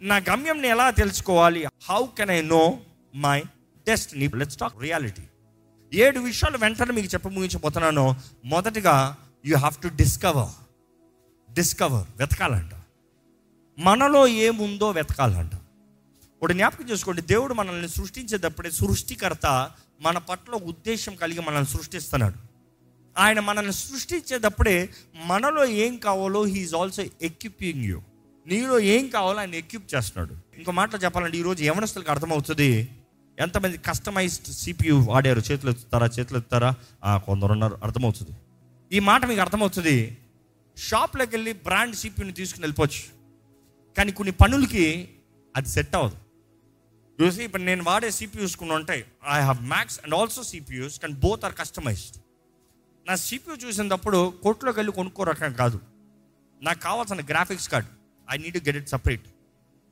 నా గమ్యంని ఎలా తెలుసుకోవాలి? How can I know my destiny let's talk reality ఏడు విషయాలు వెంటనే మీకు చెప్ప ముగించబోతున్నాను. మొదటిగా you have to discover discover వెతకాలంట. మనలో ఏముందో వెతకాలంట. ఇప్పుడు జ్ఞాపకం చేసుకోండి. దేవుడు మనల్ని సృష్టించేటప్పుడే సృష్టికర్త మన పట్ల ఉద్దేశం కలిగి మనల్ని సృష్టిస్తున్నాడు. ఆయన మనల్ని సృష్టించేటప్పుడే మనలో ఏం కావాలో హీఈస్ ఆల్సో ఎక్విపింగ్ యూ నీలో ఏం కావాలో ఆయన ఎక్విప్ చేస్తున్నాడు. ఇంకో మాటలో చెప్పాలంటే ఈరోజు యవనస్తులకు అర్థమవుతుంది ఎంతమంది కస్టమైజ్డ్ సిపియు వాడారు? చేతులు ఎత్తుతారా? చేతులు ఎత్తుతారా? కొందరు ఉన్నారు. అర్థమవుతుంది. ఈ మాట మీకు అర్థమవుతుంది షాప్లోకి వెళ్ళి బ్రాండ్ సిపియుని తీసుకుని వెళ్ళిపోవచ్చు. కానీ కొన్ని పనులకి అది సెట్ అవ్వదు. చూసి ఇప్పుడు నేను వాడే సిపియూస్ కొన్ని ఉంటాయి. I have Macs and also CPUs కానీ బోత్ ఆర్ కస్టమైజ్డ్ నా సిపియూ చూసినప్పుడు కోర్టులోకి వెళ్ళి కొనుక్కో రకం కాదు. నాకు కావాల్సిన graphics card I need get it separate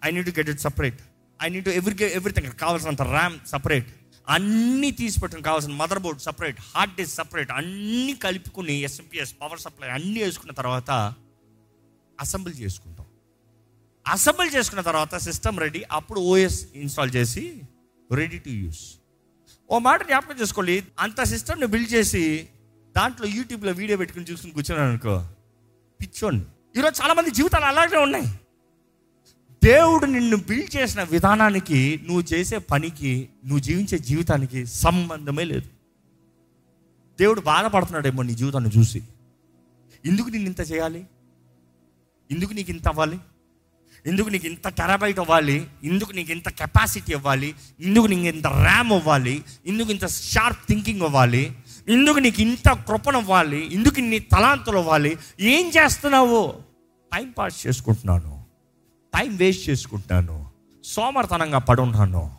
I need get it separate I need every everything కావాల్సినంత ర్యామ్ సపరేట్ అన్నీ తీసి పెట్టిన కావాల్సిన mother board separate hard disk separate అన్నీ కలుపుకుని ఎస్ఎంపిఎస్ పవర్ సప్లై అన్నీ వేసుకున్న తర్వాత అసెంబుల్ చేసుకుంటాం. అసెంబుల్ చేసుకున్న తర్వాత సిస్టమ్ రెడీ అప్పుడు ఓఎస్ ఇన్స్టాల్ చేసి రెడీ టు యూస్ ఓ మాట జ్ఞాపకం చేసుకోండి. అంత సిస్టమ్ని బిల్డ్ చేసి దాంట్లో యూట్యూబ్లో వీడియో పెట్టుకుని చూసుకుని కూర్చున్నాను అనుకో పిచ్చోండి ఈరోజు చాలామంది జీవితాలు అలాగే ఉన్నాయి. దేవుడు నిన్ను బిల్డ్ చేసిన విధానానికి నువ్వు చేసే పనికి నువ్వు జీవించే జీవితానికి సంబంధమే లేదు. దేవుడు బాధపడుతున్నాడేమో నీ జీవితాన్ని చూసి. ఎందుకు నేను ఇంత చేయాలి? ఎందుకు నీకు ఇంత అవ్వాలి? ఎందుకు నీకు ఇంత టెరాబైట్ అవ్వాలి? ఎందుకు నీకు ఇంత కెపాసిటీ ఇవ్వాలి ఎందుకు నీకు ఇంత ర్యామ్ అవ్వాలి? ఎందుకు ఇంత షార్ప్ థింకింగ్ అవ్వాలి? ఎందుకు నీకు ఇంత కృపణ అవ్వాలి? ఎందుకు నీ తలాంతులు అవ్వాలి? ఏం చేస్తున్నావు? టైం పాస్ చేసుకుంటున్నాను. టైం వేస్ట్ చేసుకుంటున్నాను. సోమర్తనంగా పడున్నాను.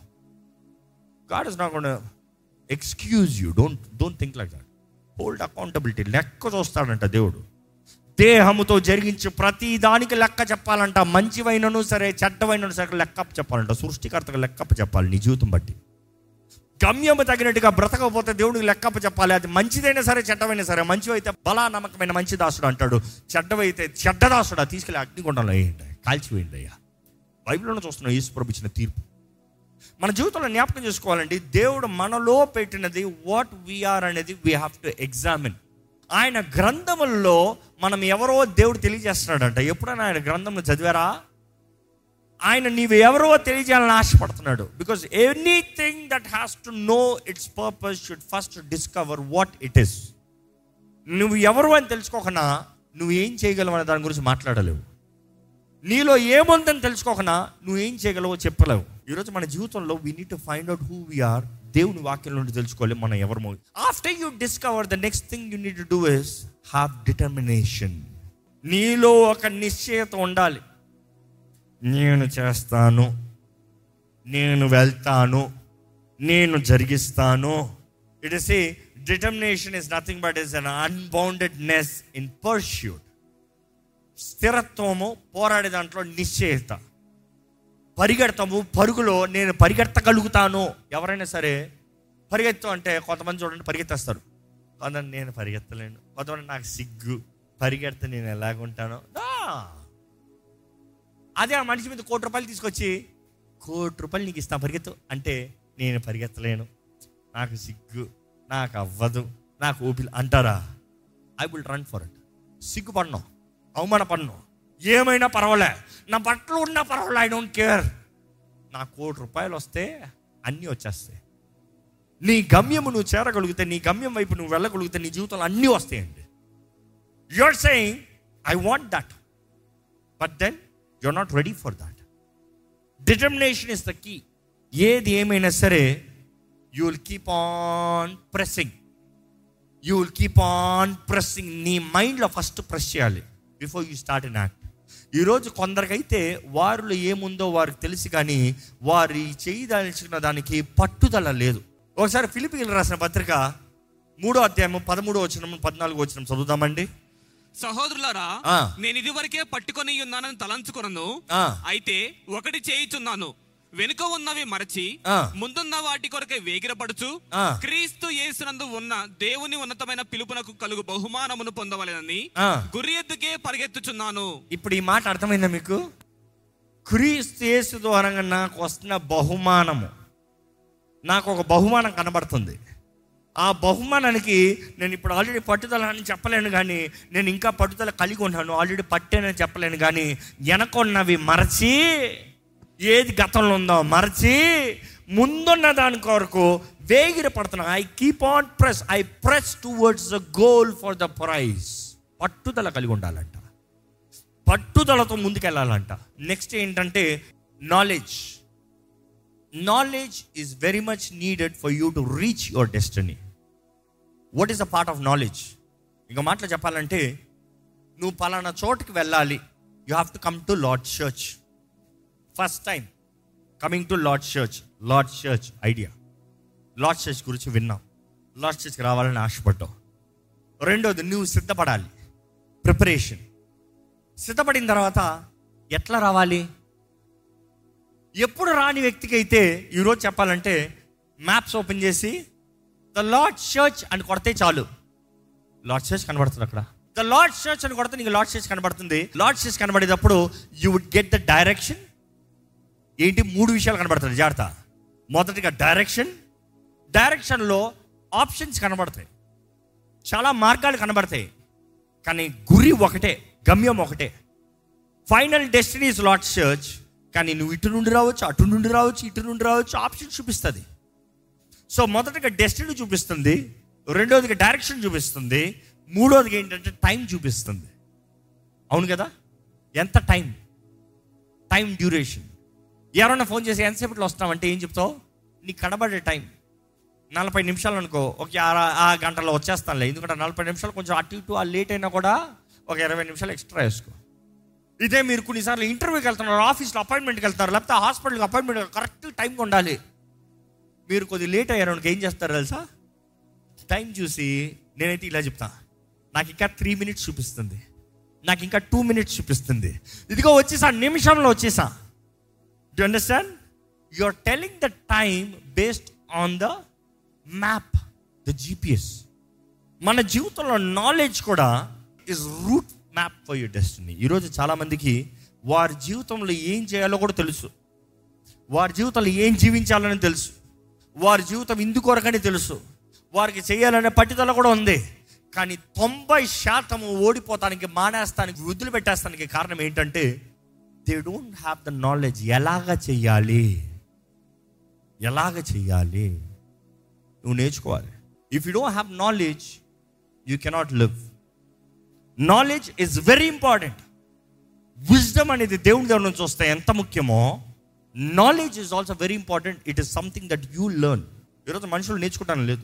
God is not excuse you don't don't think like that hold accountability లెక్క చూస్తాడంట దేవుడు. దేహముతో జరిగించే ప్రతి దానికి లెక్క చెప్పాలంట. మంచివైనను సరే చెడ్డవైనను సరే లెక్క చెప్పాలంట. సృష్టికర్తకు లెక్క చెప్పాలి నీ జీవితం బట్టి. గమ్యము తగినట్టుగా బ్రతకపోతే దేవుడికి లెక్కప్ప చెప్పాలి. అది మంచిదైనా సరే చెడ్డవైనా సరే. మంచివైతే బలా నమ్మకమైన మంచి దాసుడు అంటాడు. చెడ్డవైతే చెడ్డ ఆ తీసుకెళ్ళి అగ్నిగుండంలో వేయండి. కాల్చివేయండి అయ్యా. బైబిల్లో చూస్తున్నాం యేసు ప్రభు ఇచ్చిన తీర్పు. మన జీవితంలో జ్ఞాపకం చేసుకోవాలండి దేవుడు మనలో పెట్టినది వాట్ వీఆర్ అనేది వీ హ్యావ్ టు ఎగ్జామిన్ ఆయన గ్రంథముల్లో మనం ఎవరో దేవుడు తెలియజేస్తున్నాడంట. ఎప్పుడైనా ఆయన గ్రంథంలో చదివారా? ఆయన నీవు ఎవరో తెలియజేయాలని ఆశపడుతున్నాడు. Because anything that has to know its purpose should first discover what it is నువ్వు ఎవరు అని తెలుసుకోకుండా నువ్వు ఏం చేయగలవు అనే దాని గురించి మాట్లాడలేవు. నీలో ఏముందని తెలుసుకోకుండా నువ్వు ఏం చేయగలవో చెప్పలేవు. ఈరోజు మన జీవితంలో we need to find out who we're దేవుని వాక్యం నుండి తెలుసుకోవాలి మనం ఎవరు after you discover the next thing you need do is have determination నీలో ఒక నిశ్చయత ఉండాలి. నేను చేస్తాను నేను వెళ్తాను నేను జరిగిస్తాను. ఇట్ ఇస్ ఈ determination is nothing but is an unboundedness in pursuit స్థిరత్వము పోరాడే దాంట్లో నిశ్చయిత. పరిగెడతాము పరుగులో నేను పరిగెత్తగలుగుతాను. ఎవరైనా సరే పరిగెత్తు అంటే కొంతమంది చూడండి పరిగెత్తేస్తారు. కొంతమంది నేను పరిగెత్తలేను. కొంతమంది నాకు సిగ్గు. పరిగెడితే నేను ఎలాగుంటానో. దా. అదే ఆ మనిషి మీద కోటి రూపాయలు తీసుకొచ్చి కోటి రూపాయలు నీకు ఇస్తా పరిగెత్తు. అంటే నేను పరిగెత్తలేను. నాకు సిగ్గు నాకు అవ్వదు నాకు ఊపిలి అంటారా? I will run for it సిగ్గుపడను అవమానపడను. ఏమైనా పర్వాలే. నా బట్టలు ఉన్నా పర్వాలే ఐ డోంట్ కేర్ నా కోటి రూపాయలు వస్తే అన్నీ వచ్చేస్తాయి. నీ గమ్యము నువ్వు చేరగలిగితే నీ గమ్యం వైపు నువ్వు వెళ్ళగలిగితే నీ జీవితంలో అన్నీ వస్తాయండి. You're saying I want that but then you're not ready for that determination is the key ఏది ఏమైనా సరే you will keep on pressing you will keep on pressing నీ మైండ్లో ఫస్ట్ ప్రెస్ చేయాలి before you start in act ఈరోజు కొందరికైతే వారిలో ఏముందో వారికి తెలుసు కానీ వారి చేయదలిచిన దానికి పట్టుదల లేదు. ఒకసారి ఫిలిపిన్లు రాసిన పత్రిక మూడో అధ్యాయం పదమూడో వచ్చిన పద్నాలుగు వచ్చిన చదువుదామండి. సహోదరులారా. నేను ఇదివరకే పట్టుకొని ఉన్నానని తలంచుకొనను ఆ. అయితే ఒకటి చేయుచున్నాను వెనుక ఉన్నవి మరచి. ముందున్న వాటి కొరకే వేగిరపడుచు. క్రీస్తు యేసునందు ఉన్న దేవుని ఉన్నతమైన పిలుపునకు కలుగు బహుమానమును పొందవలెనని ఆ. గురి ఎద్దుకే పరిగెత్తుచున్నాను ఇప్పుడు ఈ మాట అర్థమైందా మీకు క్రీస్తు యేసు ద్వారా నాకు వస్తున్న బహుమానము నాకు ఒక బహుమానం కనబడుతుంది ఆ బహుమానానికి నేను ఇప్పుడు ఆల్రెడీ పట్టుదల అని చెప్పలేను కానీ నేను ఇంకా పట్టుదల కలిగి ఉన్నాను. ఆల్రెడీ పట్టానని చెప్పలేను కానీ వెనకొన్నవి మరచి ఏది గతంలో ఉందో మరచి ముందున్న దాని కొరకు వేగిర పడుతున్నా. I keep on press I press towards the goal for the prize పట్టుదల కలిగి ఉండాలంట. పట్టుదలతో ముందుకెళ్ళాలంట. నెక్స్ట్ ఏంటంటే knowledge knowledge is very much needed for you to reach your destiny what is a part of knowledge ఇంకా మాటలు చెప్పాలంటే నువ్వు పలానా చోటుకి వెళ్ళాలి. You have to come to Lord Church first time coming to Lord Church Lord Church idea Lord Church గురించి విన్నాం. Lord చర్చ్కి రావాలని ఆశపడ్డావు రెండోది నువ్వు సిద్ధపడాలి. ప్రిపరేషన్ సిద్ధపడిన తర్వాత ఎట్లా రావాలి? ఎప్పుడు రాని వ్యక్తికి అయితే ఈరోజు చెప్పాలంటే మ్యాప్స్ ఓపెన్ చేసి ద లార్డ్ చర్చ్ అని కొడితే చాలు. లార్డ్ చర్చ్ కనబడుతుంది అక్కడ. ద లార్డ్ చర్చ్ అని కొడితే నీకు లార్డ్ చర్చ్ కనబడుతుంది. Lord church కనబడేటప్పుడు you would get the direction ఏంటి? మూడు విషయాలు కనబడుతుంది జాగ్రత్త. మొదటిగా డైరెక్షన్ డైరెక్షన్లో ఆప్షన్స్ కనబడతాయి. చాలా మార్గాలు కనబడతాయి. కానీ గురి ఒకటే గమ్యం ఒకటే. ఫైనల్ డెస్టినీస్ లాట్ చర్చ్ కానీ నువ్వు ఇటు నుండి రావచ్చు అటు నుండి రావచ్చు ఇటు నుండి రావచ్చు ఆప్షన్ చూపిస్తుంది. సో మొదటగా డెస్టినీ చూపిస్తుంది రెండోదిగా డైరెక్షన్ చూపిస్తుంది మూడోదిగా ఏంటంటే టైం చూపిస్తుంది. అవును కదా? ఎంత టైం? Time duration. ఎవరన్నా ఫోన్ చేసి ఎంతసేపట్లో వస్తామంటే ఏం చెప్తావు? నీకు కనబడే టైం. నలభై నిమిషాలు అనుకో ఒక ఆ గంటలో వచ్చేస్తానులే. ఎందుకంటే నలభై నిమిషాలు కొంచెం అటు ఇటు ఆ లేట్ అయినా కూడా ఒక ఇరవై నిమిషాలు ఎక్స్ట్రా వేసుకో. ఇదే మీరు కొన్నిసార్లు ఇంటర్వ్యూకి వెళ్తున్నారు ఆఫీస్లో అపాయింట్మెంట్కి వెళ్తారు లేకపోతే హాస్పిటల్కి అపాయింట్మెంట్ కరెక్ట్ టైంకి ఉండాలి. మీరు కొద్దిగా లేట్ అయ్యారు ఏం చేస్తారు తెలుసా? టైం చూసి నేనైతే ఇలా చెప్తా. నాకు ఇంకా త్రీ మినిట్స్ చూపిస్తుంది. నాకు ఇంకా టూ మినిట్స్ చూపిస్తుంది. ఇదిగో వచ్చేసా నిమిషంలో వచ్చేసా. Do understand you are telling the time based on the map the GPS మన జీవితంలో నాలెడ్జ్ కూడా is route map for your destiny ఈరోజు చాలామందికి వారి జీవితంలో ఏం చేయాలో కూడా తెలుసు. వారి జీవితంలో ఏం జీవించాలని తెలుసు. వారి జీవితం ఇందుకొరకని తెలుసు. వారికి చేయాలనే పట్టుదల కూడా ఉంది. కానీ తొంభై శాతం ఓడిపోతానికి మానేస్తానికి వదిలిపెట్టేస్తానికి కారణం ఏంటంటే they don't have the knowledge ఎలాగ చెయ్యాలి? ఎలాగ చెయ్యాలి? నువ్వు నేర్చుకోవాలి. If you don't have knowledge you cannot live knowledge is very important wisdom అనేది దేవుని దగ్గర నుంచి వస్తే ఎంత ముఖ్యమో knowledge is also very important it is something that you learn ఈరోజు మనుషులు నేర్చుకుంటాను లేదు.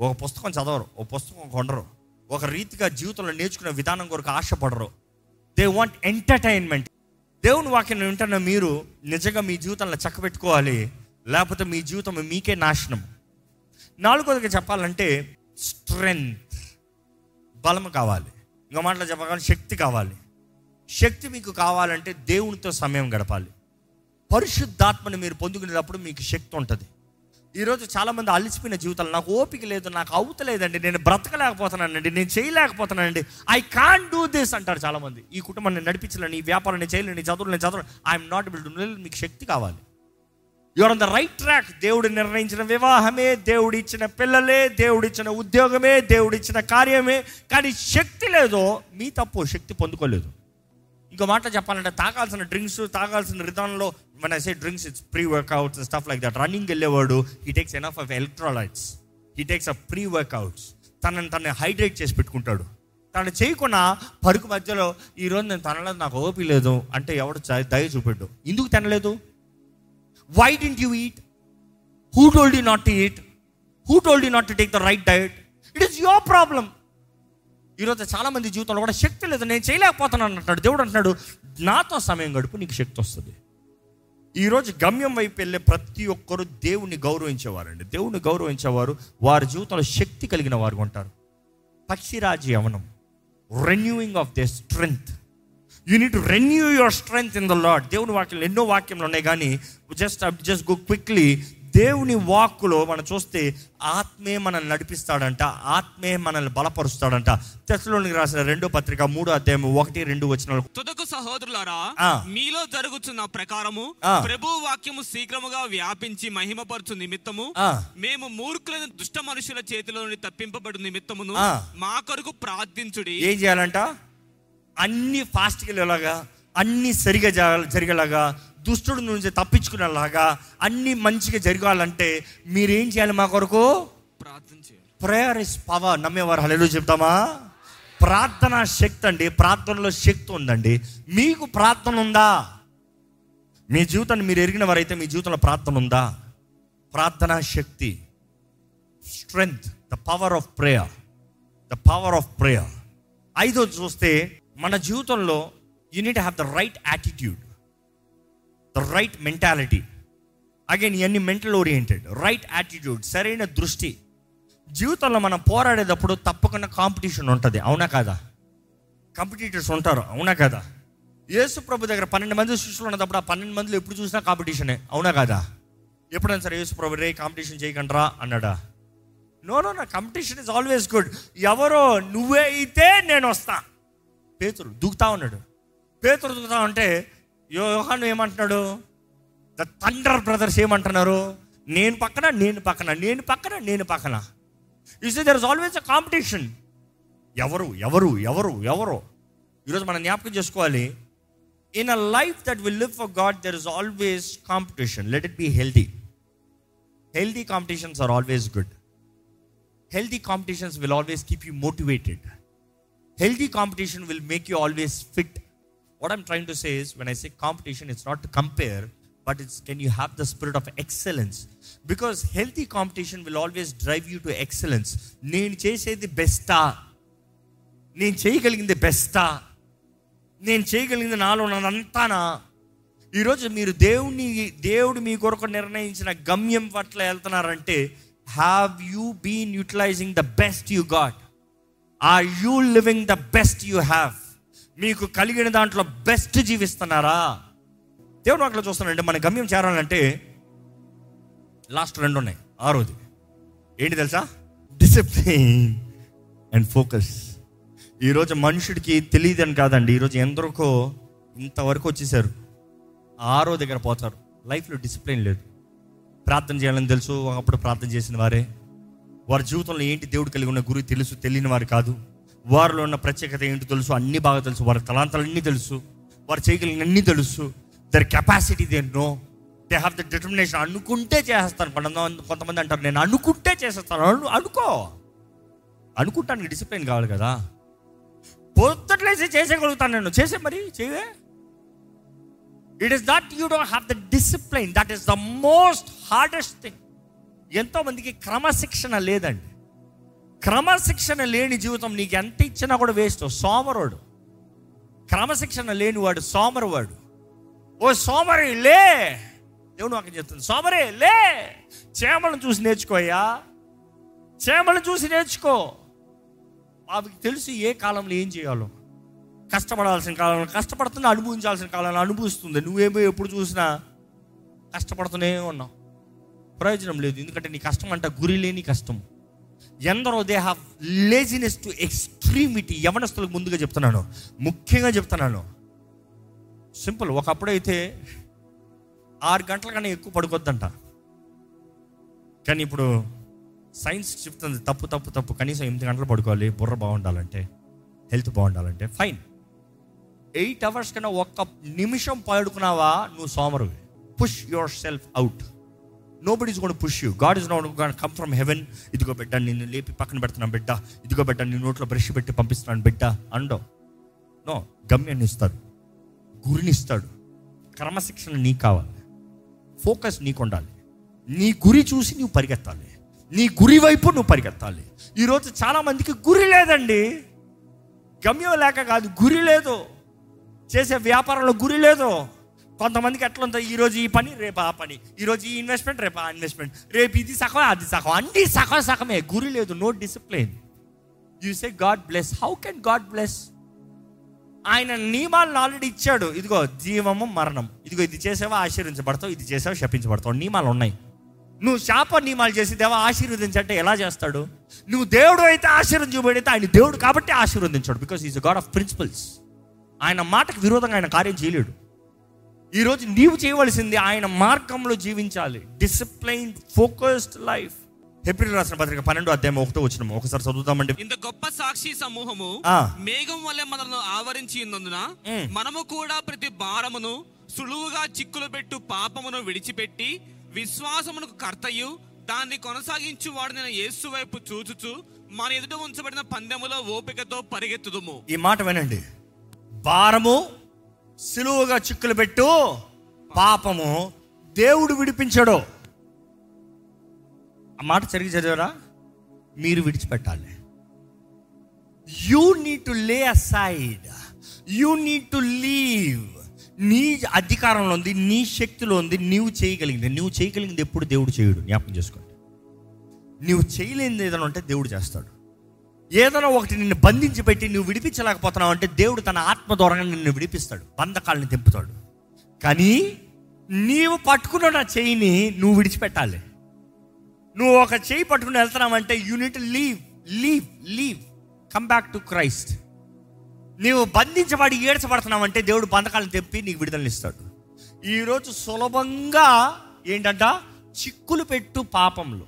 ఒక పుస్తకం చదవరు ఒక పుస్తకం కొనరు ఒక రీతిగా జీవితంలో నేర్చుకునే విధానం కొరకు ఆశపడరు. దే వాంట్ ఎంటర్టైన్మెంట్ దేవుని వాక్యం వింటున్న మీరు నిజంగా మీ జీవితంలో చక్కబెట్టుకోవాలి లేకపోతే మీ జీవితం మీకే నాశనం. నాలుగోదిగా చెప్పాలంటే స్ట్రెంగ్త్ బలం కావాలి. ఇంకా మాటలు చెప్పాలంటే శక్తి కావాలి. శక్తి మీకు కావాలంటే దేవునితో సమయం గడపాలి. పరిశుద్ధాత్మని మీరు పొందుకునేటప్పుడు మీకు శక్తి ఉంటుంది. ఈరోజు చాలామంది అలసిపోయిన జీవితాలు నాకు ఓపిక లేదు నాకు అవుతలేదండి నేను బ్రతకలేకపోతున్నానండి నేను చేయలేకపోతున్నానండి ఐ కాన్ డూ దిస్ అంటారు చాలామంది. ఈ కుటుంబాన్ని నడిపించలేను ఈ వ్యాపారాన్ని చేయలేను ఈ చదువులు నేను చదవను ఐఎమ్ నాట్ బిల్ టు మీకు శక్తి కావాలి. Your on the right track దేవుడు నిర్ణయించిన వివాహమే దేవుడు ఇచ్చిన పిల్లలే దేవుడు ఇచ్చిన ఉద్యోగమే దేవుడు ఇచ్చిన కార్యమే కానీ శక్తి లేదో మీ తప్పు శక్తి పొందుకోలేదు. ఇంకో మాట చెప్పాలంటే తాగాల్సిన డ్రింక్స్ తాగాల్సిన రిధానంలో మన say drinks it's pre workouts stuff like that running వెళ్ళేవాడు he takes enough of electrolytes he takes a pre workouts తనని తనని హైడ్రేట్ చేసి పెట్టుకుంటాడు. తను చేయకుండా పరుకు మధ్యలో ఈరోజు నేను తనలేదు నాకు ఓపి లేదు అంటే ఎవడు దయ చూపెట్టు ఎందుకు తినలేదు? Why didn't you eat who told you not to eat who told you not to take the right diet it is your problem ఈరోజు చాలా మంది జీవితంలో కూడా శక్తి లేదు. నేను చేయలేకపోతున్నాను అంటాడు దేవుడు అంటున్నాడు నాతో సమయం గడుపు నీకు శక్తి వస్తుంది. ఈరోజు గమ్యం వైపు వెళ్ళే ప్రతి ఒక్కరూ దేవుణ్ణి గౌరవించేవారండి. దేవుణ్ణి గౌరవించేవారు వారి జీవితంలో శక్తి కలిగిన వారు ఉంటారు. పక్షిరాజు యవనం renewing of the strength you need renew your strength in the lord దేవుని వాక్యం ఎన్నో వాక్యంలో ఉన్నాయి కానీ జస్ట్ జస్ట్ గో క్విక్లీ దేవుని వాక్కులో మనం చూస్తే ఆత్మే మనల్ని నడిపిస్తాడంట ఆత్మే మనల్ని బలపరుస్తాడంట తెసలోనికి రాసిన రెండో పత్రిక మూడో అధ్యాయం ఒకటి రెండు వచ్చిన తుదకు సహోదరులారా. మీలో జరుగుతున్న ప్రకారము. ప్రభు వాక్యము శీఘ్రముగా వ్యాపించి మహిమపరచు నిమిత్తము. మేము మూర్ఖులైన దుష్ట మనుషుల చేతిలో తప్పింపబడు నిమిత్తమును. మా కొరకు ప్రార్థించుడి ఏం చేయాలంట అన్ని ఫాస్ట్గా వెళ్ళేలాగా అన్ని సరిగా జరగ- జరిగేలాగా దుష్టుడి నుంచి తప్పించుకునేలాగా అన్ని మంచిగా జరగాలంటే మీరేం చేయాలి మా కొరకు? ప్రార్థన చేయాలి. ప్రేయర్ ఇస్ పవర్ నమ్మేవారు హలో చెప్తామా? ప్రార్థన శక్తి అండి. ప్రార్థనలో శక్తి ఉందండి. మీకు ప్రార్థన ఉందా? మీ జీవితాన్ని మీరు ఎరిగిన వారైతే మీ జీవితంలో ప్రార్థన ఉందా? ప్రార్థనా శక్తి. Strength the power of prayer the power of prayer ఐదో చూస్తే మన జీవితంలో you need have the right attitude the right mentality again ఇవన్నీ మెంటల్ ఓరియంటెడ్ రైట్ యాటిట్యూడ్ సరైన దృష్టి. జీవితంలో మనం పోరాడేటప్పుడు తప్పకుండా కాంపిటీషన్ ఉంటుంది అవునా కాదా? కాంపిటీటర్స్ ఉంటారు అవునా కదా? యేసు ప్రభు దగ్గర పన్నెండు మంది శిష్యులు ఉన్నప్పుడు ఆ పన్నెండు మందిలో ఎప్పుడు చూసినా కాంపిటీషనే అవునా కదా? ఎప్పుడైనా సరే యేసు ప్రభు రే కాంపిటీషన్ చేయకండ్రా అన్నాడా? నో నో నా కాంపిటీషన్ ఇస్ ఆల్వేస్ గుడ్ ఎవరో నువ్వే అయితే నేను వస్తా. పేతురు దూకుతా ఉన్నాడు. పేతురు అంటే ఉంటే యో యోహాను ఏమంటున్నాడు? ద థండర్ బ్రదర్స్ ఏమంటున్నారు? నేను పక్కన నేను పక్కన నేను పక్కన నేను పక్కన. Is there is always a competition ఎవరు ఎవరు ఎవరు ఎవరు? ఈరోజు మనం జ్ఞాపకం చేసుకోవాలి. In a life that will live for God there is always competition let it be healthy healthy competitions are always good healthy competitions will always keep you motivated healthy competition will make you always fit what i'm trying to say is when i say competition it's not to compare but it's can you have the spirit of excellence because healthy competition will always drive you to excellence నేను చేసేది బెస్టా నేను చేయగలిగింది బెస్టా నేను చేయగలిగింది నాలో అంతానా ఈరోజు మీరు దేవుని దేవుడు మీ కొరకు నిర్ణయించిన గమ్యం పట్ల వెళ్తున్నారంటే have you been utilizing the best you got are you living the best you have మీకు కలిగిన దాంట్లో బెస్ట్ జీవిస్తున్నారా? దేవుడు అట్లా చూస్తానంటే మన గమ్యం చేరాలంటే లాస్ట్ రెండు ఉన్నాయి. ఆరోది. ఏంటి తెలుసా? డిసిప్లిన్ అండ్ ఫోకస్ ఈరోజు మనుషుడికి తెలియదని కాదండి ఈరోజు ఎందరికో ఇంతవరకు వచ్చేసారు. ఆరో దగ్గర పోతారు. లైఫ్లో డిసిప్లిన్ లేదు. ప్రార్థన చేయాలని తెలుసు ఒకప్పుడు ప్రార్థన చేసిన వారే. వారి జీవితంలో ఏంటి దేవుడు కలిగి ఉన్న గురి తెలుసు తెలియని వారు కాదు. వారిలో ఉన్న ప్రత్యేకత ఏంటి తెలుసు అన్ని బాగా తెలుసు వారి తలాంతాలు తెలుసు వారు చేయగలిగిన అన్నీ తెలుసు. Their capacity they know they have the determination అనుకుంటే చేసేస్తాను కొంతమంది కొంతమంది అంటారు నేను అనుకుంటే చేసేస్తాను. అను అనుకో. అనుకుంటానికి డిసిప్లిన్ కావాలి కదా. పొద్దుట్లేసి చేసేయగలుగుతాను నేను. చేసే మరి చేయవే it is that you don't have the discipline that is the most hardest thing ఎంతో మందికి క్రమశిక్షణ లేదండి. క్రమశిక్షణ లేని జీవితం నీకు ఎంత ఇచ్చినా కూడా వేస్ట్. సోమరుడు. క్రమశిక్షణ లేనివాడు సోమరువాడు. ఓ సోమరి లే! దేవుడు నాకు చెప్తుంది. సోమరే లే! చేమలను చూసి నేర్చుకోయా చేమలను చూసి నేర్చుకో. అవి తెలుసు ఏ కాలంలో ఏం చేయాలో. కష్టపడాల్సిన కాలంలో కష్టపడుతున్నా అనుభవించాల్సిన కాలంలో అనుభవిస్తుంది. నువ్వేమో ఎప్పుడు చూసినా కష్టపడుతూనే ఉన్నావు. ప్రయోజనం లేదు. ఎందుకంటే నీ కష్టం అంట గురి లేని కష్టం. ఎందరో they have laziness to extremity యవనస్తులకు ముందుగా చెప్తున్నాను. ముఖ్యంగా చెప్తున్నాను. సింపుల్. ఒకప్పుడైతే ఆరు గంటల కన్నా ఎక్కువ పడుకోద్దంట. కానీ ఇప్పుడు సైన్స్ చెప్తుంది తప్పు తప్పు తప్పు. కనీసం ఎనిమిది గంటలు పడుకోవాలి. బుర్ర బాగుండాలంటే హెల్త్ బాగుండాలంటే ఫైన్. ఎయిట్ అవర్స్ కన్నా ఒక్క నిమిషం పడుకున్నావా? నువ్వు సోమరువి. Push yourself out nobody's కూడా push you God is not come from heaven ఇదిగో బిడ్డ నిన్ను లేపి పక్కన పెడుతున్నాను బిడ్డ. ఇదిగో బిడ్డ నీ నోట్లో బ్రష్ పెట్టి పంపిస్తున్నాను బిడ్డ. అండో. నో గమ్యాన్ని ఇస్తాడు. గురిని ఇస్తాడు. క్రమశిక్షణ నీకు కావాలి. ఫోకస్ నీకు ఉండాలి నీ గురి చూసి నువ్వు పరిగెత్తాలి. నీ గురి వైపు నువ్వు పరిగెత్తాలి. ఈరోజు చాలామందికి గురి లేదండి. గమ్యం లేక కాదు గురి లేదు. చేసే వ్యాపారంలో గురి లేదు. కొంతమందికి ఎట్లా ఉంటుంది ఈరోజు ఈ పని రేపు ఆ పని. ఈరోజు ఈ ఇన్వెస్ట్మెంట్ రేపు ఆ ఇన్వెస్ట్మెంట్ రేపు ఇది సగం అది సగం. అన్ని సగం సగమే. గురి లేదు no discipline you say God bless how can God bless ఆయన నియమాలను ఆల్రెడీ ఇచ్చాడు. ఇదిగో జీవము మరణం. ఇదిగో ఇది చేసావా ఆశీర్వించబడతావు ఇది చేసావా శపించబడతావు. నియమాలు ఉన్నాయి. నువ్వు శాప నియమాలు చేసి దేవ ఆశీర్వదించంటే ఎలా చేస్తాడు? నువ్వు దేవుడు అయితే ఆశీర్వదించబడితే ఆయన దేవుడు కాబట్టి ఆశీర్వదించాడు. Because is God of principles ఆయన మాటకు విరోధంగా ఆయన కార్యం చేయలేడు. ఈరోజు నీవు చేయవలసింది ఆయన మార్గంలో జీవించాలి. డిసిప్లైన్ ఫోకస్డ్ లైఫ్ ఏప్రిల్ రాసిన పత్రిక పన్నెండు అధ్యాయం ఒకటో వచ్చిన ఒకసారి చదువుతామండి ఇంత గొప్ప సాక్షి సమూహము ఆ. మేఘం వల్లే మనల్ని ఆవరించి ఉన్నందున. మనము కూడా ప్రతి భారమును సులువుగా చిక్కులు పెట్టు పాపమును విడిచిపెట్టి విశ్వాసమునకు కర్తయు. దాన్ని కొనసాగించు వాడు నేను యేసు వైపు చూచుచు మన ఎదుట ఉంచబడిన పందెములో ఓపికతో పరిగెత్తుదుము. ఈ మాట వినండి. భారము సులువుగా చిక్కులు పెట్టు పాపము దేవుడు విడిపించాడు. ఆ మాట సరిగ్గా చదివారా? మీరు విడిచిపెట్టాలి. You need to lay aside you need to leave నీ అధికారంలో ఉంది నీ శక్తిలో ఉంది నీవు చేయగలిగింది. నువ్వు చేయగలిగింది ఎప్పుడు దేవుడు చేయడు. జ్ఞాపకం చేసుకోండి. నువ్వు చేయలేనిది ఏదైనా ఉంటే దేవుడు చేస్తాడు. ఏదైనా ఒకటి నిన్ను బంధించి పెట్టి నువ్వు విడిపించలేకపోతున్నావు అంటే దేవుడు తన ఆత్మ ద్వారా నిన్ను విడిపిస్తాడు. బంధకాలను తెంపుతాడు. కానీ నీవు పట్టుకున్న నా చెయ్యిని నువ్వు విడిచిపెట్టాలి. నువ్వు ఒక చెయ్యి పట్టుకుని వెళ్తున్నావంటే you need leave leave leave come back to Christ నీవు బంధించబడి ఏడ్చబడుతున్నావంటే దేవుడు బంధకాలను తెప్పి నీకు విడుదలనిస్తాడు ఈరోజు సులభంగా ఏంటంట? చిక్కులు పెట్టు పాపంలో.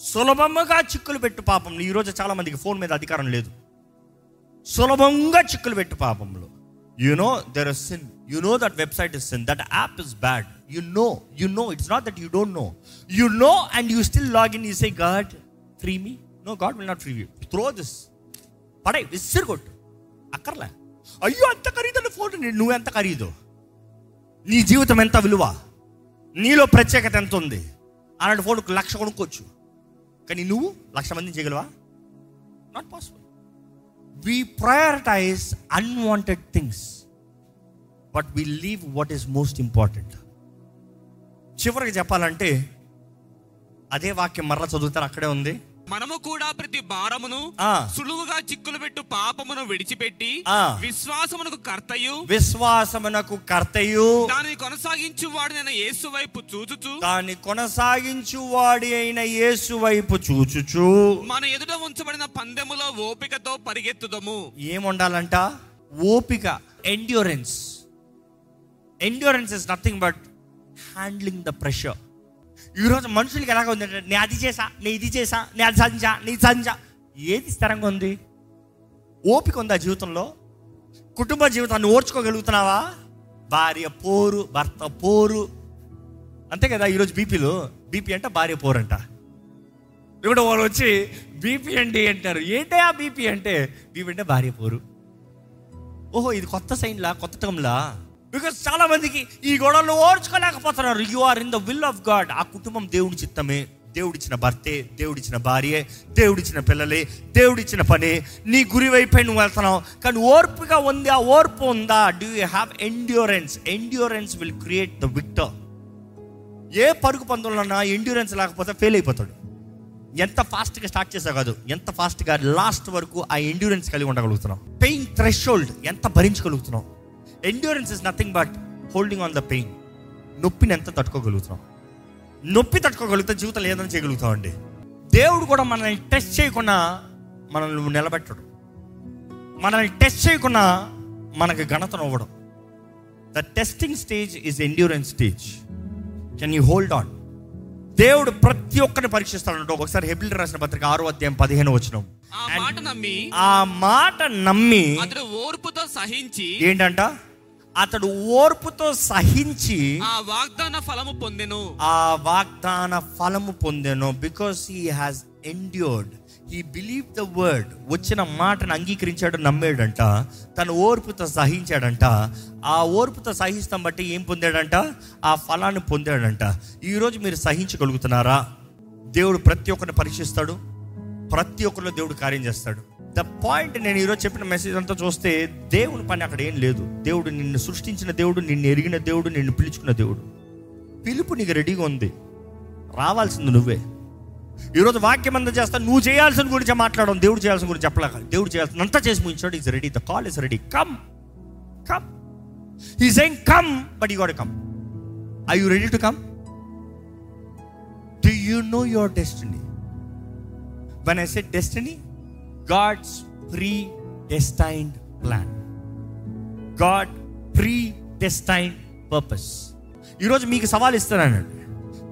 సులభంగా చిక్కులు పెట్టు పాపంలో ఈరోజు చాలా మందికి ఫోన్ మీద అధికారం లేదు. సులభంగా చిక్కులు పెట్టు పాపంలో. You know there is sin you know that website is sin that app is bad you know you know it's not that you don't know you know and you still log in in you say God free me no God will not free you throw this పడే విసిరు కొట్టు అక్కర్లే. అయ్యో అంత ఖరీదైన phone నువ్వు ఎంత ఖరీదు? నీ జీవితం ఎంత విలువ? నీలో ప్రత్యేకత ఎంత ఉంది? అలాంటి ఫోన్ లక్ష కొనుక్కోవచ్చు. కానీ నువ్వు లక్ష మందిని చేయగలవా? Not possible we prioritise unwanted things but we leave what is most important చివరికి చెప్పాలంటే అదే వాక్యం మరలా చదువుతారు అక్కడే ఉంది. మనము కూడా ప్రతి భారమును. సులువుగా చిక్కులు పెట్టు పాపమును విడిచిపెట్టి. విశ్వాసమునకు కర్తయు. విశ్వాసమునకు కర్తయు. దానిని కొనసాగించు వాడు నేను యేసు వైపు చూచుచు. దాన్ని కొనసాగించు వాడి అయిన యేసు వైపు చూచుచు. మన ఎదుట ఉంచబడిన పందెములో ఓపికతో పరిగెత్తుదము. ఏముండాలంట? ఓపిక endurance endurance is nothing but handling the pressure ఈరోజు మనుషులకి ఎలాగ ఉందంటే నేను అది చేసా నేను ఇది చేసా నేను అది సాధించా నీ సాధించా. ఏది స్థిరంగా ఉంది? ఓపిక ఉందా జీవితంలో? కుటుంబ జీవితాన్ని ఓర్చుకోగలుగుతున్నావా? భార్య పోరు భర్త పోరు. అంతే కదా ఈరోజు బీపీలు? బీపీ అంటే భార్య పోరు అంట ఇప్పుడు వాళ్ళు వచ్చి బీపీ అంటే అంటారు ఏంటే ఆ బీపీ అంటే? బీపీ అంటే భార్య పోరు. ఓహో ఇది కొత్త సైన్లా కొత్త టంలా బికాస్ చాలా మందికి ఈ గొడవలు ఓర్చుకోలేకపోతున్నారు. You are in the will of God ఆ కుటుంబం దేవుడి చిత్తమే. దేవుడిచ్చిన భర్తే దేవుడిచ్చిన భార్యే దేవుడిచ్చిన పిల్లలే దేవుడిచ్చిన పని. నీ గురి వైపే నువ్వు వెళ్తున్నావు. కానీ ఓర్పుగా ఉంది ఆ ఓర్పు ఉందా? Do you have endurance endurance will create the victor ఏ పరుగు పందులన్నా ఎండ్యూరెన్స్ లేకపోతే ఫెయిల్ అయిపోతాడు. ఎంత ఫాస్ట్గా స్టార్ట్ చేసా కాదు. ఎంత ఫాస్ట్గా లాస్ట్ వరకు ఆ ఎండ్యూరెన్స్ కలిగి ఉండగలుగుతున్నాం పెయిన్ థ్రెషోల్డ్ ఎంత భరించగలుగుతున్నాం endurance is nothing but holding on the pain నొప్పిని ఎంత తట్టుకోగలుగుతున్నాం? నొప్పి తట్టుకోగలిగితే జీవితంలో ఏదైనా చేయగలుగుతాం అండి. దేవుడు కూడా మనల్ని టెస్ట్ చేయకుండా మనల్ని నిలబెట్టడు. మనల్ని టెస్ట్ చేయకుండా మనకి ఘనతను ఇవ్వడం the testing stage is endurance stage can you hold on దేవుడు ప్రతి ఒక్కరిని పరీక్షిస్తాడు ఒకసారి హెబిల్ రాసిన పత్రిక ఆరో అధ్యాయం పదిహేను వచ్చిన ఆ మాట నమ్మి ఆ మాట నమ్మి అతడు ఓర్పుతో సహించి ఏంటంట? అతడు ఓర్పుతో సహించి ఆ వాగ్దాన ఫలము పొందెను. ఆ వాగ్దాన ఫలము పొందాను because he has endured he believe the word వచ్చిన మాటను అంగీకరించాడు నమ్మాడంట. తను ఓర్పుతో సహించాడంట. ఆ ఓర్పుతో సహిస్తాం బట్టి ఏం పొందాడంట? ఆ ఫలాన్ని పొందాడంట. ఈరోజు మీరు సహించగలుగుతున్నారా? దేవుడు ప్రతి ఒక్కరిని పరీక్షిస్తాడు. ప్రతి ఒక్కరిలో దేవుడు కార్యం చేస్తాడు. ద పాయింట్ నేను ఈరోజు చెప్పిన మెసేజ్ అంతా చూస్తే దేవుని పని అక్కడ ఏం లేదు. దేవుడు నిన్ను సృష్టించిన దేవుడు నిన్ను ఎరిగిన దేవుడు నిన్ను పిలుచుకున్న దేవుడు. పిలుపు నీకు రెడీగా ఉంది. రావాల్సింది నువ్వే. ఈరోజు వాక్యం అంతా చేస్తా నువ్వు చేయాల్సిన గురించి మాట్లాడడం దేవుడు చేయాల్సిన గురించి చెప్పలేక. దేవుడు చేయాల్సిన అంతా చేసి ముగించాడు is ready the call is ready come come he saying come but you come I you ready to come you know your destiny when I set destiny God's predestined plan God predestined purpose ఈరోజు మీకు సవాల్ ఇస్తున్నానండి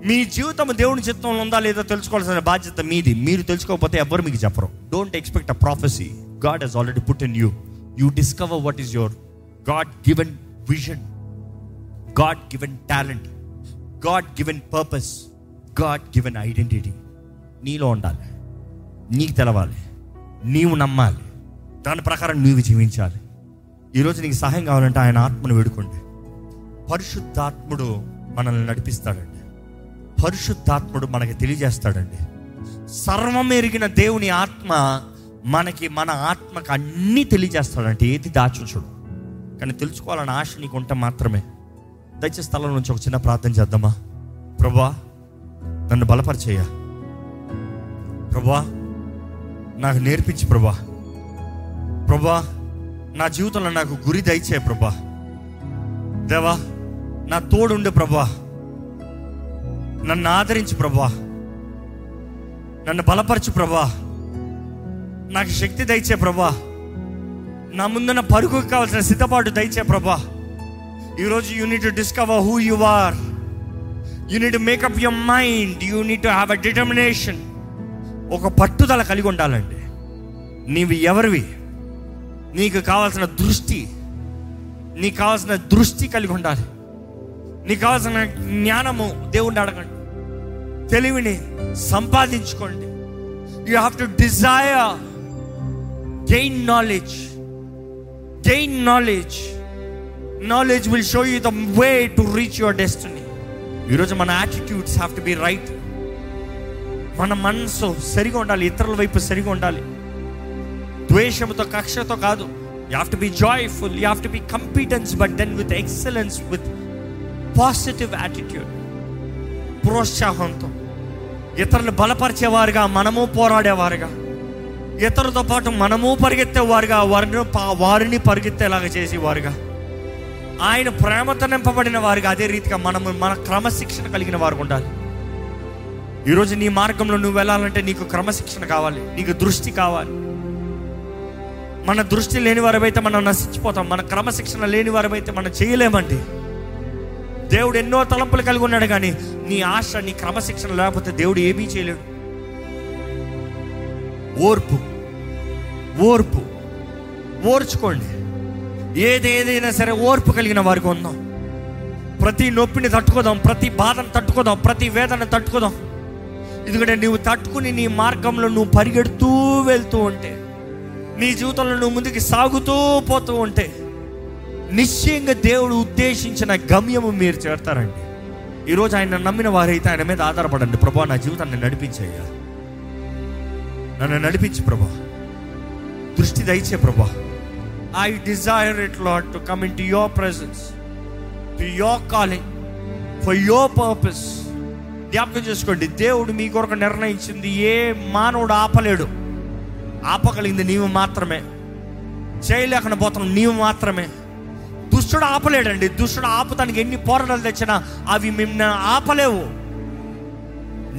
మీ జీవితం దేవుని చిత్తంలో ఉందా లేదా తెలుసుకోవాల్సిన బాధ్యత మీది. మీరు తెలుసుకోకపోతే ఎవరు మీకు చెప్పరు. Don't expect a prophecy God has already put in you you discover what is your God given vision God given talent God given purpose God given identity నీలో ఉండాలి. నీకు తెలవాలి. నీవు నమ్మాలి. దాని ప్రకారం నీవు జీవించాలి. ఈరోజు నీకు సహాయం కావాలంటే ఆయన ఆత్మను వేడుకోండి. పరిశుద్ధాత్ముడు మనల్ని నడిపిస్తాడండి. పరిశుద్ధాత్ముడు మనకి తెలియజేస్తాడండి. సర్వం ఎరిగిన దేవుని ఆత్మ మనకి మన ఆత్మకు అన్నీ తెలియజేస్తాడంటే ఏది దాచుంచడు కానీ తెలుసుకోవాలని ఆశ నీకు ఉంటే మాత్రమే. దయచేసి స్థలం నుంచి ఒక చిన్న ప్రార్థన చేద్దామా? ప్రభా నన్ను బలపరిచేయ. ప్రభా నాకు నేర్పించి ప్రభా. ప్రభా నా జీవితంలో నాకు గురి దయచే ప్రభా. దేవా నా తోడుండే ప్రభా. నన్ను ఆదరించి ప్రభా. నన్ను బలపరచు ప్రభా. నాకు శక్తి దయచే ప్రభా. నా ముందున్న పరుగుకు కావాల్సిన సిద్ధపాటు దయచే ప్రభా. ఈరోజు you need to discover who you are you need make up your mind you need have a determination ఒక పట్టుదల కలిగి ఉండాలండి. నీవు ఎవరివి? నీకు కావాల్సిన దృష్టి నీకు కావాల్సిన దృష్టి కలిగి ఉండాలి. నీకు కావాల్సిన జ్ఞానము దేవుణ్ణి అడగండి. తెలివిని సంపాదించుకోండి. You have to desire gain knowledge gain knowledge knowledge will show you the way to reach your destiny ఈరోజు మన attitudes have to be right మన మనసు సరిగా ఉండాలి ఇతరుల వైపు సరిగా ఉండాలి. ద్వేషంతో కక్షతో కాదు. You have to be joyful you have to be competence but then with excellence with positive attitude ప్రోత్సాహంతో. ఇతరులు బలపరిచేవారుగా మనము పోరాడేవారుగా. ఇతరులతో పాటు మనము పరిగెత్తేవారుగా వారిని వారిని పరిగెత్తేలాగా చేసేవారుగా. ఆయన ప్రేమతో నింపబడిన వారుగా అదే రీతిగా మనము మన క్రమశిక్షణ కలిగిన వారు ఉండాలి. ఈరోజు నీ మార్గంలో నువ్వు వెళ్ళాలంటే నీకు క్రమశిక్షణ కావాలి నీకు దృష్టి కావాలి. మన దృష్టి లేని వారమైతే మనం నశించిపోతాం మన క్రమశిక్షణ లేని వారమైతే మనం చేయలేమండి. దేవుడు ఎన్నో తలంపులు కలిగి ఉన్నాడు కానీ నీ ఆశ నీ క్రమశిక్షణ లేకపోతే దేవుడు ఏమీ చేయలేడు. ఓర్పు ఓర్పు ఓర్చుకోండి. ఏది ఏదైనా సరే ఓర్పు కలిగిన వారికి ఉందాం. ప్రతి నొప్పిని తట్టుకోదాం ప్రతి బాధను తట్టుకోదాం ప్రతి వేదన తట్టుకోదాం. ఎందుకంటే నువ్వు తట్టుకుని నీ మార్గంలో నువ్వు పరిగెడుతూ వెళ్తూ ఉంటే నీ జీవితంలో నువ్వు ముందుకు సాగుతూ పోతూ ఉంటే నిశ్చయంగా దేవుడు ఉద్దేశించిన గమ్యము మీరు చేరతారండి. ఈరోజు ఆయన నమ్మిన వారైతే ఆయన మీద ఆధారపడండి. ప్రభా నా జీవితాన్ని నడిపించయ్యా. నన్ను నడిపించు ప్రభా. దృష్టి దయచే ప్రభా. I desire it lot to come into your presence to your calling for your purpose జ్ఞాపకం చేసుకోండి. దేవుడు మీ కొరకు నిర్ణయించింది. ఏ మానవుడు ఆపలేడు. ఆపగలిగింది నీవు మాత్రమే. చేయలేకుండా పోతాం నీవు మాత్రమే. దుష్టుడు ఆపలేడండి. దుష్టుడు ఆపుతానికి ఎన్ని పోరాటాలు తెచ్చినా అవి మిమ్మల్ని ఆపలేవు.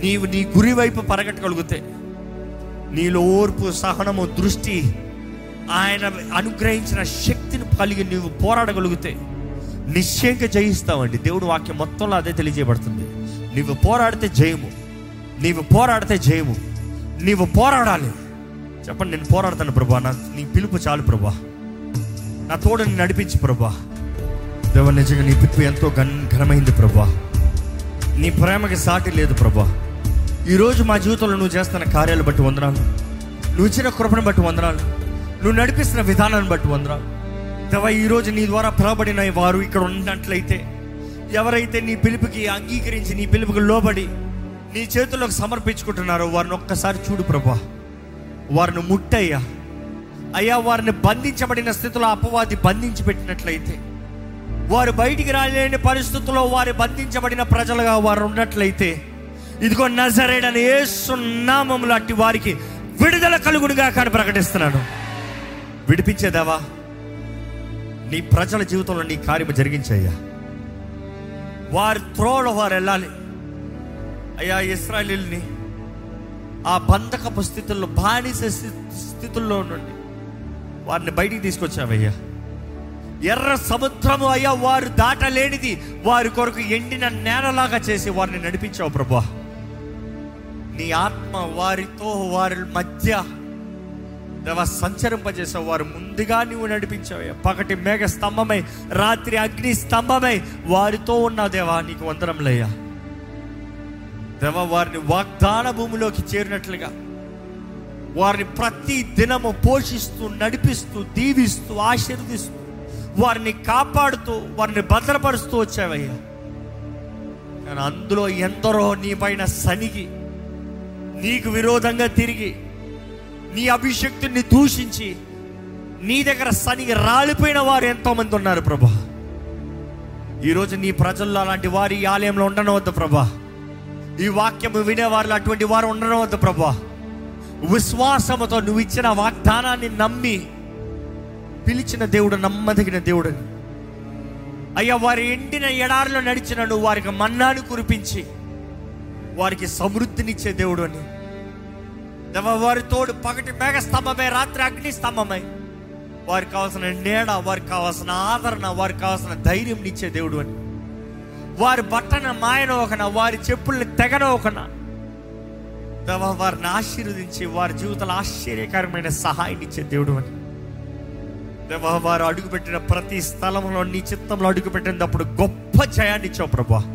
నీవు నీ గురి వైపు పరగట్టగలిగితే నీలో ఓర్పు సహనము దృష్టి ఆయన అనుగ్రహించిన శక్తిని కలిగి నీవు పోరాడగలిగితే నిశ్చయంగా జయిస్తావండి. దేవుడు వాక్యం మొత్తంలో అదే తెలియజేయబడుతుంది. నీవు పోరాడితే జయము. నీవు పోరాడితే జయము. నీవు పోరాడాలి. చెప్పండి నేను పోరాడతాను ప్రభా. నా నీ పిలుపు చాలు ప్రభా. నా తోడని నడిపించి ప్రభా. దేవ నిజంగా నీ పిలుపు ఎంతో ఘన ఘనమైంది ప్రభా. నీ ప్రేమకి సాటి లేదు ప్రభా. ఈరోజు మా జీవితంలో నువ్వు చేస్తున్న కార్యాలు బట్టి వందనాలు. నువ్వు ఇచ్చిన కృపను బట్టి వందనాలు. నువ్వు నడిపిస్తున్న విధానాన్ని బట్టి వందనాలు. దేవ ఈరోజు నీ ద్వారా పిలవబడిన వారు ఇక్కడ ఉన్నట్లయితే ఎవరైతే నీ పిలుపుకి అంగీకరించి నీ పిలుపుకి లోబడి నీ చేతుల్లోకి సమర్పించుకుంటున్నారో వారిని ఒక్కసారి చూడు ప్రభా. వారిని ముట్టయ్యా. అయ్యా వారిని బంధించబడిన స్థితిలో అపవాది బంధించి పెట్టినట్లయితే వారు బయటికి రాలేని పరిస్థితుల్లో వారు బంధించబడిన ప్రజలుగా వారు ఉన్నట్లయితే ఇదిగో నజరేడని ఏసునామములు అట్టి వారికి విడుదల కలుగుడుగా కానీ ప్రకటిస్తున్నాను. విడిపించేదావా? నీ ప్రజల జీవితంలో నీ కార్యము జరిగించయ్యా. వారి త్రోవ వారు వెళ్ళాలి. అయ్యా ఇస్రాయలీల్ని ఆ బంధకపు స్థితుల్లో బానిస స్థితుల్లో నుండి వారిని బయటికి తీసుకొచ్చావయ్యా. ఎర్ర సముద్రము అయ్యా వారు దాటలేనిది వారి కొరకు ఎండిన నేలలాగా చేసి వారిని నడిపించావు ప్రభా నీ ఆత్మ వారితో వారి మధ్య దేవ సంచరింపజేసావు. వారు ముందుగా నువ్వు నడిపించావయ్యా. పగటి మేఘ స్తంభమై రాత్రి అగ్ని స్తంభమై వారితో ఉన్న దేవా నీకు వందరంలయ్యా దేవ వారిని వాగ్దాన భూమిలోకి చేరినట్లుగా వారిని ప్రతి దినము పోషిస్తూ నడిపిస్తూ దీవిస్తూ ఆశీర్దిస్తూ వారిని కాపాడుతూ వారిని భద్రపరుస్తూ వచ్చావయ్యా. కానీ అందులో ఎందరో నీ పైన సనిగి నీకు విరోధంగా తిరిగి నీ అభిషక్తుని దూషించి నీ దగ్గర సనికి రాలిపోయిన వారు ఎంతోమంది ఉన్నారు ప్రభా. ఈరోజు నీ ప్రజల్లో అలాంటి వారి ఈ ఆలయంలో ఉండనవద్దు ప్రభా. ఈ వాక్యము వినేవారు అటువంటి వారు ఉండనవద్దు ప్రభా. విశ్వాసముతో నువ్వు ఇచ్చిన వాగ్దానాన్ని నమ్మి పిలిచిన దేవుడు నమ్మదగిన దేవుడని. అయ్యా వారి ఎండిన ఎడారిలో నడిచిన నువ్వు వారికి మన్నాను కురిపించి వారికి సమృద్ధినిచ్చే దేవుడు అని. దేవ వారి తోడు పగటి మేఘ స్తంభమై రాత్రి అగ్ని స్తంభమై. వారికి కావాల్సిన నీడ వారికి కావాల్సిన ఆదరణ వారికి కావాల్సిన ధైర్యం ఇచ్చే దేవుడు అని. వారి బట్టన మాయన ఒకన వారి చెప్పుల్ని తెగన ఒకన. దేవ వారిని ఆశీర్వదించి వారి జీవితంలో ఆశ్చర్యకరమైన సహాయం ఇచ్చే దేవుడు అని. దేవ వారు అడుగుపెట్టిన ప్రతి స్థలంలో నీ చిత్తంలో అడుగుపెట్టినప్పుడు గొప్ప జయాన్ని ఇచ్చావు ప్రభా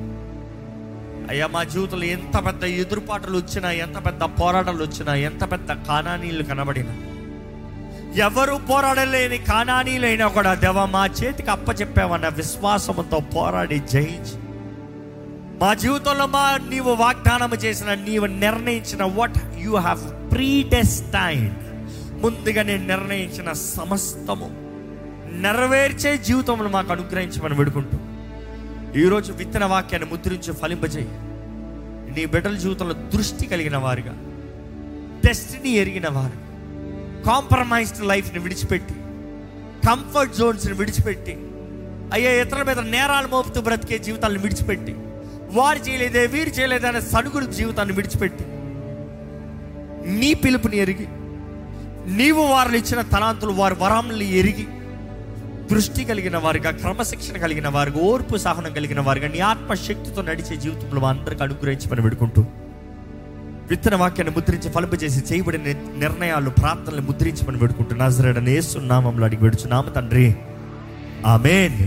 అయ్యా మా జీవితంలో ఎంత పెద్ద ఎదురుపాటలు వచ్చినా ఎంత పెద్ద పోరాటాలు వచ్చినా ఎంత పెద్ద కానానీలు కనబడినా ఎవరు పోరాడలేని కానానీలైనా కూడా దేవ మా చేతికి అప్పచెప్పావన్న విశ్వాసంతో పోరాడి జయించి మా జీవితంలో మా నీవు వాగ్దానం చేసిన నీవు నిర్ణయించిన వాట్ యు హ్యావ్ ప్రీడెస్టైన్ ముందుగా నేను నిర్ణయించిన సమస్తము నెరవేర్చే జీవితంలో మాకు అనుగ్రహించమని వేడుకుంటూ ఈరోజు విత్తన వాక్యాన్ని ముద్రించి ఫలింపజేయి. నీ బిడ్డల జీవితంలో దృష్టి కలిగిన వారుగా డెస్టినీ ఎరిగిన వారు కాంప్రమైజ్డ్ లైఫ్ని విడిచిపెట్టి కంఫర్ట్ జోన్స్ని విడిచిపెట్టి అయ్యే ఇతరుల మీద నేరాలు మోపుతూ బ్రతికే జీవితాలను విడిచిపెట్టి వారు చేయలేదే వీరు చేయలేదే అనే సనుగుడు జీవితాన్ని విడిచిపెట్టి నీ పిలుపుని ఎరిగి నీవు వారిని ఇచ్చిన తలాంతులు వారి వరములు ఎరిగి దృష్టి కలిగిన వారిగా క్రమశిక్షణ కలిగిన వారుగా ఓర్పు సహనం కలిగిన వారిగా నీ ఆత్మశక్తితో నడిచే జీవితంలో అందరికి అనుగ్రహించమని పెడుకుంటూ విత్తన వాక్యాన్ని ముద్రించి ఫలింపజేసి చేయబడిన నిర్ణయాలు ప్రార్థనలు ముద్రించమని పెడుకుంటూ నజరడని ఏసునామంలో అడిగి పెడుచున్నాము తండ్రి. ఆమెన్.